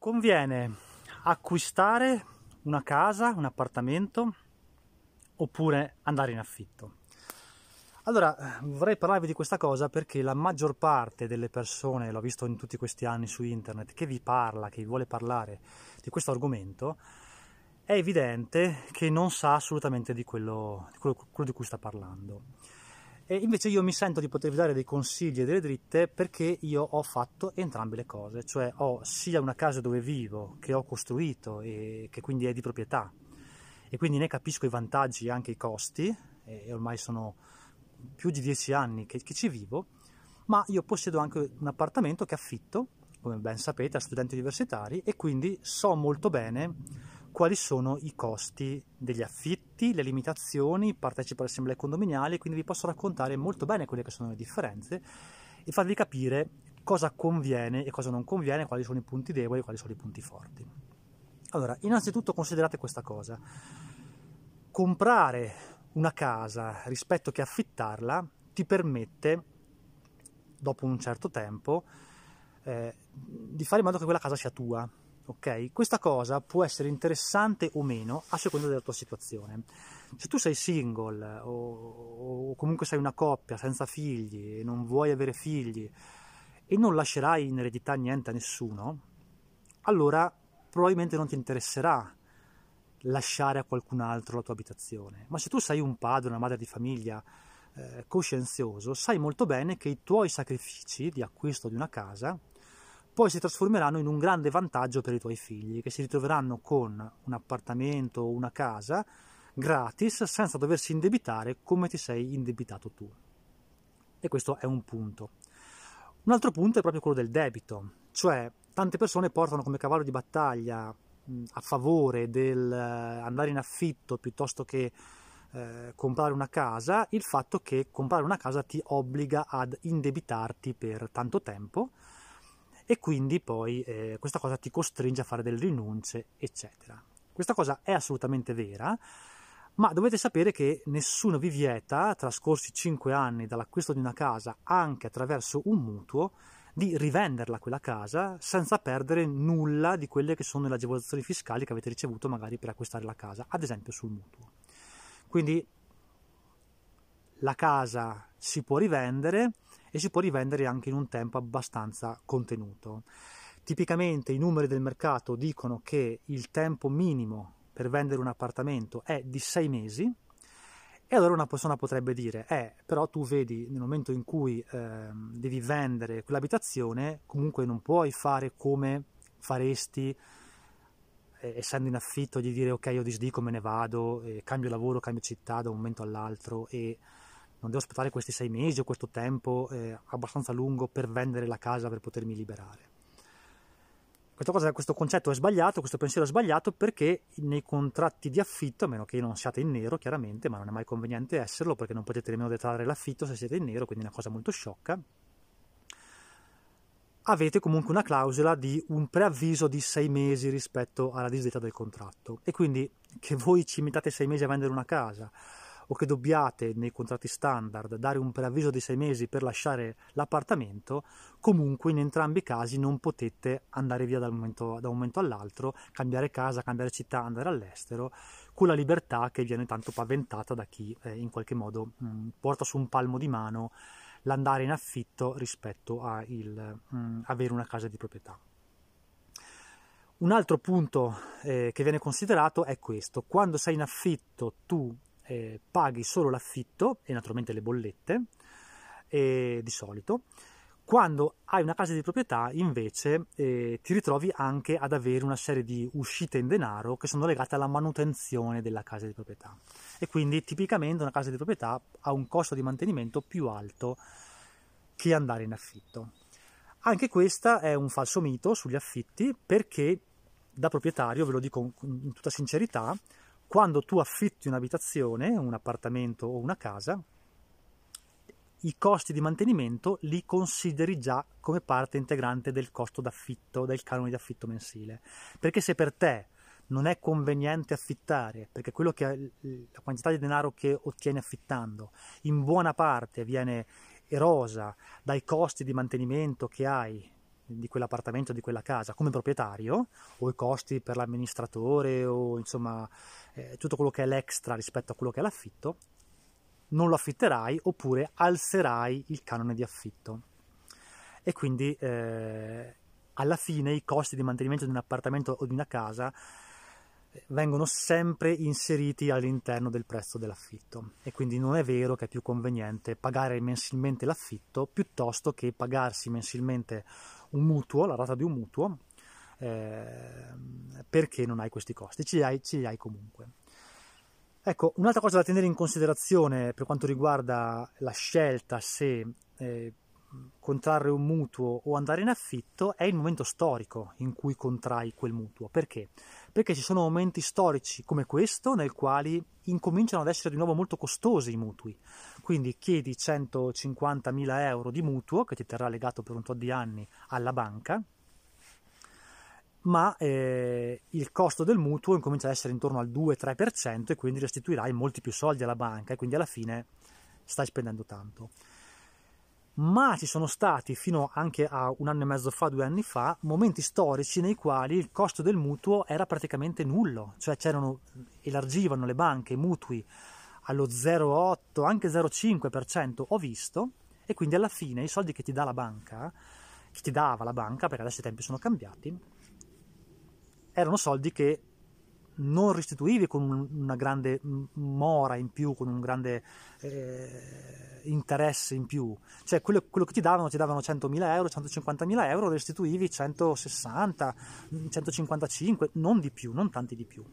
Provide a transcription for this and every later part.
Conviene acquistare una casa, un appartamento oppure andare in affitto? Allora, vorrei parlarvi di questa cosa perché la maggior parte delle persone, l'ho visto in tutti questi anni su internet, che vi parla, che vi vuole parlare di questo argomento, è evidente che non sa assolutamente di quello, di quello, quello di cui sta parlando. E invece io mi sento di potervi dare dei consigli e delle dritte perché io ho fatto entrambe le cose, cioè ho sia una casa dove vivo, che ho costruito e che quindi è di proprietà, e quindi ne capisco i vantaggi e anche i costi, e ormai sono più di dieci anni che, che ci vivo, ma io possiedo anche un appartamento che affitto, come ben sapete, a studenti universitari e quindi so molto bene quali sono i costi degli affitti, le limitazioni, partecipo alle assemblee condominiali, quindi vi posso raccontare molto bene quelle che sono le differenze e farvi capire cosa conviene e cosa non conviene, quali sono i punti deboli e quali sono i punti forti. Allora, innanzitutto considerate questa cosa. Comprare una casa rispetto che affittarla ti permette, dopo un certo tempo, eh, di fare in modo che quella casa sia tua, ok? Questa cosa può essere interessante o meno a seconda della tua situazione. Se tu sei single o, o comunque sei una coppia senza figli e non vuoi avere figli e non lascerai in eredità niente a nessuno, allora probabilmente non ti interesserà lasciare a qualcun altro la tua abitazione. Ma se tu sei un padre, una madre di famiglia eh, coscienzioso, sai molto bene che i tuoi sacrifici di acquisto di una casa poi si trasformeranno in un grande vantaggio per i tuoi figli, che si ritroveranno con un appartamento o una casa gratis senza doversi indebitare come ti sei indebitato tu. E questo è un punto. Un altro punto è proprio quello del debito, cioè tante persone portano come cavallo di battaglia a favore del eh, in affitto piuttosto che eh, comprare una casa il fatto che comprare una casa ti obbliga ad indebitarti per tanto tempo e quindi poi eh, questa cosa ti costringe a fare delle rinunce, eccetera. Questa cosa è assolutamente vera, ma dovete sapere che nessuno vi vieta, trascorsi 5 anni dall'acquisto di una casa, anche attraverso un mutuo, di rivenderla quella casa senza perdere nulla di quelle che sono le agevolazioni fiscali che avete ricevuto magari per acquistare la casa, ad esempio sul mutuo. Quindi la casa si può rivendere e si può rivendere anche in un tempo abbastanza contenuto. Tipicamente i numeri del mercato dicono che il tempo minimo per vendere un appartamento è di sei mesi e allora una persona potrebbe dire, eh, però tu vedi nel momento in cui eh, devi vendere quell'abitazione, comunque non puoi fare come faresti essendo in affitto, di dire ok, io disdico, me ne vado, eh, cambio lavoro, cambio città da un momento all'altro e non devo aspettare questi sei mesi o questo tempo eh, abbastanza lungo per vendere la casa per potermi liberare. Cosa, questo concetto è sbagliato, questo pensiero è sbagliato perché nei contratti di affitto, a meno che non siate in nero chiaramente, ma non è mai conveniente esserlo perché non potete nemmeno detrarre l'affitto se siete in nero, quindi è una cosa molto sciocca, avete comunque una clausola di un preavviso di sei mesi rispetto alla disdetta del contratto e quindi che voi ci mettate sei mesi a vendere una casa o che dobbiate nei contratti standard dare un preavviso di sei mesi per lasciare l'appartamento, comunque in entrambi i casi non potete andare via da un momento, da un momento all'altro, cambiare casa, cambiare città, andare all'estero, con la libertà che viene tanto paventata da chi eh, in qualche modo mh, porta su un palmo di mano l'andare in affitto rispetto a il, mh, avere una casa di proprietà. Un altro punto eh, che viene considerato è questo, quando sei in affitto tu eh, paghi solo l'affitto e naturalmente le bollette eh, di solito. Quando hai una casa di proprietà invece eh, ti ritrovi anche ad avere una serie di uscite in denaro che sono legate alla manutenzione della casa di proprietà e quindi tipicamente una casa di proprietà ha un costo di mantenimento più alto che andare in affitto. Anche questo è un falso mito sugli affitti perché da proprietario, ve lo dico in tutta sincerità, quando tu affitti un'abitazione, un appartamento o una casa, i costi di mantenimento li consideri già come parte integrante del costo d'affitto, del canone di affitto mensile. Perché se per te non è conveniente affittare, perché che la quantità di denaro che ottieni affittando in buona parte viene erosa dai costi di mantenimento che hai di quell'appartamento, di quella casa come proprietario, o i costi per l'amministratore, o insomma eh, tutto quello che è l'extra rispetto a quello che è l'affitto, non lo affitterai oppure alzerai il canone di affitto. E quindi eh, alla fine i costi di mantenimento di un appartamento o di una casa vengono sempre inseriti all'interno del prezzo dell'affitto e quindi non è vero che è più conveniente pagare mensilmente l'affitto piuttosto che pagarsi mensilmente un mutuo, la rata di un mutuo, eh, perché non hai questi costi, ce li hai, ce li hai comunque. Ecco, un'altra cosa da tenere in considerazione per quanto riguarda la scelta se eh, contrarre un mutuo o andare in affitto è il momento storico in cui contrai quel mutuo. Perché? Perché ci sono momenti storici come questo nel quali incominciano ad essere di nuovo molto costosi i mutui. Quindi chiedi 150.000 euro di mutuo che ti terrà legato per un tot di anni alla banca, ma eh, il costo del mutuo incomincia ad essere intorno al 2-3% e quindi restituirai molti più soldi alla banca e quindi alla fine stai spendendo tanto ma ci sono stati fino anche a un anno e mezzo fa, due anni fa, momenti storici nei quali il costo del mutuo era praticamente nullo, cioè c'erano, elargivano le banche i mutui allo 0,8, anche 0,5%, ho visto, e quindi alla fine i soldi che ti dà la banca, che ti dava la banca, perché adesso i tempi sono cambiati, erano soldi che non restituivi con una grande mora in più, con un grande eh, interesse in più. Cioè quello, quello, che ti davano, ti davano 100.000 euro, 150.000 euro, restituivi 160, 155, non di più, non tanti di più.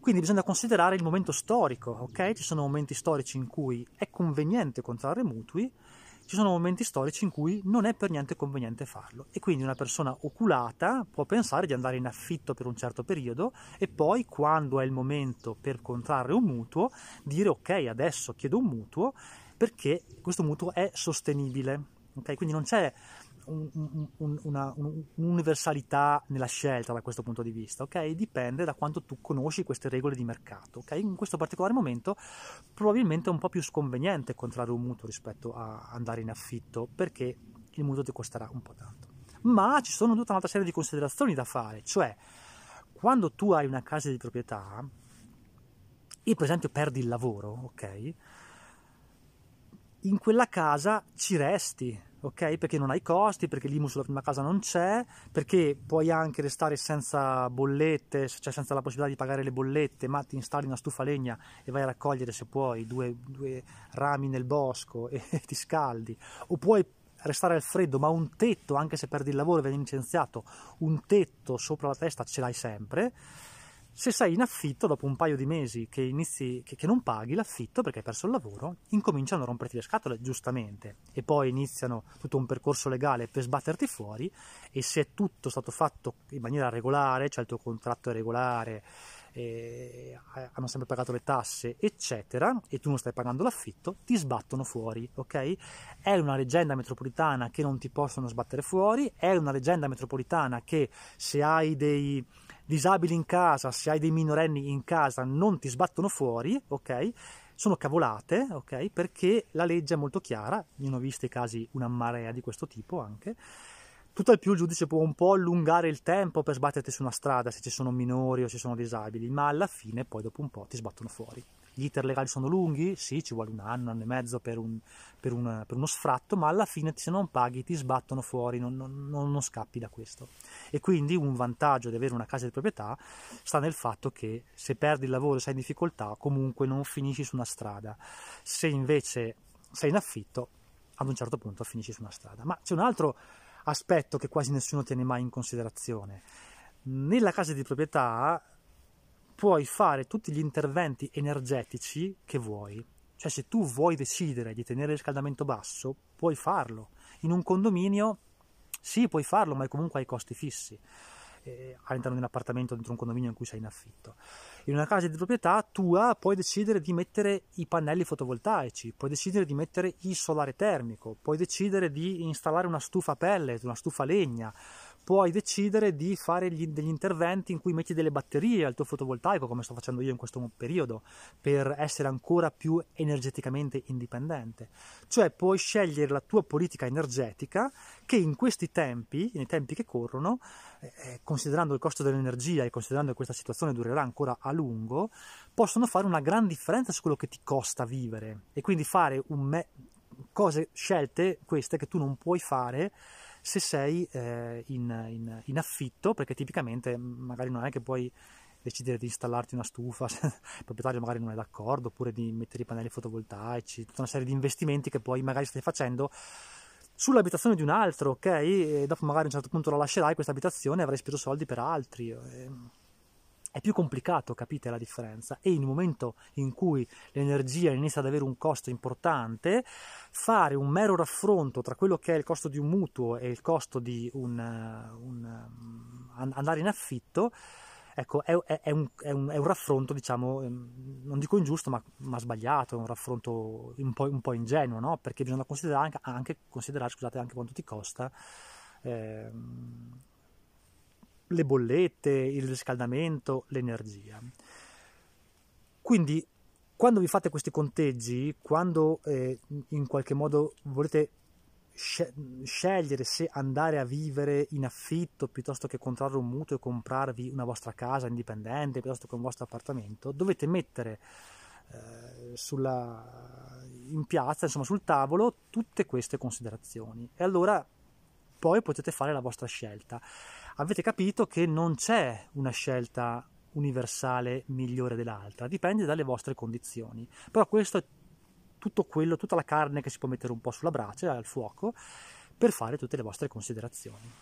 Quindi bisogna considerare il momento storico, ok? Ci sono momenti storici in cui è conveniente contrarre mutui, ci sono momenti storici in cui non è per niente conveniente farlo e quindi una persona oculata può pensare di andare in affitto per un certo periodo e poi quando è il momento per contrarre un mutuo dire ok adesso chiedo un mutuo perché questo mutuo è sostenibile okay? quindi non c'è un, un, una, un'universalità nella scelta da questo punto di vista, ok? Dipende da quanto tu conosci queste regole di mercato, ok? In questo particolare momento probabilmente è un po' più sconveniente contrarre un mutuo rispetto a andare in affitto perché il mutuo ti costerà un po' tanto. Ma ci sono tutta un'altra serie di considerazioni da fare, cioè quando tu hai una casa di proprietà e per esempio perdi il lavoro, ok? In quella casa ci resti, ok? Perché non hai costi, perché l'IMU sulla prima casa non c'è, perché puoi anche restare senza bollette, cioè senza la possibilità di pagare le bollette, ma ti installi una stufa legna e vai a raccogliere se puoi due, due rami nel bosco e, ti scaldi, o puoi restare al freddo, ma un tetto, anche se perdi il lavoro e vieni licenziato, un tetto sopra la testa ce l'hai sempre se sei in affitto, dopo un paio di mesi che, inizi, che, che, non paghi l'affitto perché hai perso il lavoro, incominciano a romperti le scatole, giustamente, e poi iniziano tutto un percorso legale per sbatterti fuori e se è tutto stato fatto in maniera regolare, cioè il tuo contratto è regolare, eh, hanno sempre pagato le tasse, eccetera, e tu non stai pagando l'affitto, ti sbattono fuori, ok? È una leggenda metropolitana che non ti possono sbattere fuori, è una leggenda metropolitana che se hai dei disabili in casa, se hai dei minorenni in casa, non ti sbattono fuori, ok? Sono cavolate, ok? Perché la legge è molto chiara, io ne ho visti casi una marea di questo tipo anche. Tutt'al più il giudice può un po' allungare il tempo per sbatterti su una strada se ci sono minori o se sono disabili, ma alla fine poi dopo un po' ti sbattono fuori. Gli iter legali sono lunghi? Sì, ci vuole un anno, un anno e mezzo per, un, per, un, per uno sfratto, ma alla fine se non paghi ti sbattono fuori, non, non, non scappi da questo. E quindi un vantaggio di avere una casa di proprietà sta nel fatto che se perdi il lavoro, sei in difficoltà, comunque non finisci su una strada. Se invece sei in affitto, ad un certo punto finisci su una strada. Ma c'è un altro aspetto che quasi nessuno tiene mai in considerazione. Nella casa di proprietà puoi fare tutti gli interventi energetici che vuoi. Cioè se tu vuoi decidere di tenere il riscaldamento basso, puoi farlo. In un condominio sì, puoi farlo, ma comunque hai costi fissi eh, all'interno di un appartamento, dentro un condominio in cui sei in affitto. In una casa di proprietà tua puoi decidere di mettere i pannelli fotovoltaici, puoi decidere di mettere il solare termico, puoi decidere di installare una stufa pellet, una stufa legna, puoi decidere di fare gli, degli interventi in cui metti delle batterie al tuo fotovoltaico, come sto facendo io in questo periodo, per essere ancora più energeticamente indipendente. Cioè puoi scegliere la tua politica energetica che in questi tempi, nei tempi che corrono, eh, eh considerando il costo dell'energia e considerando che questa situazione durerà ancora a lungo, possono fare una gran differenza su quello che ti costa vivere e quindi fare me- cose, scelte queste che tu non puoi fare se sei eh, in, in, in, affitto, perché tipicamente magari non è che puoi decidere di installarti una stufa, il proprietario magari non è d'accordo, oppure di mettere i pannelli fotovoltaici, tutta una serie di investimenti che poi magari stai facendo sull'abitazione di un altro, ok? E dopo magari a un certo punto la lascerai questa abitazione e avrai speso soldi per altri. E è più complicato, capite la differenza? E in un momento in cui l'energia inizia ad avere un costo importante, fare un mero raffronto tra quello che è il costo di un mutuo e il costo di un, un, andare in affitto, ecco, è, è, un, è, un, è, un, raffronto, diciamo, ehm, non dico ingiusto, ma, ma sbagliato, è un raffronto un po', un po ingenuo, no? Perché bisogna considerare anche, anche, considerare, scusate, anche quanto ti costa. Ehm, le bollette, il riscaldamento, l'energia. Quindi quando vi fate questi conteggi, quando eh, in qualche modo volete scegliere se andare a vivere in affitto piuttosto che contrarre un mutuo e comprarvi una vostra casa indipendente piuttosto che un vostro appartamento, dovete mettere eh, sulla, in piazza, insomma sul tavolo, tutte queste considerazioni. E allora poi potete fare la vostra scelta avete capito che non c'è una scelta universale migliore dell'altra, dipende dalle vostre condizioni. Però questo è tutto quello, tutta la carne che si può mettere un po' sulla brace, al fuoco, per fare tutte le vostre considerazioni.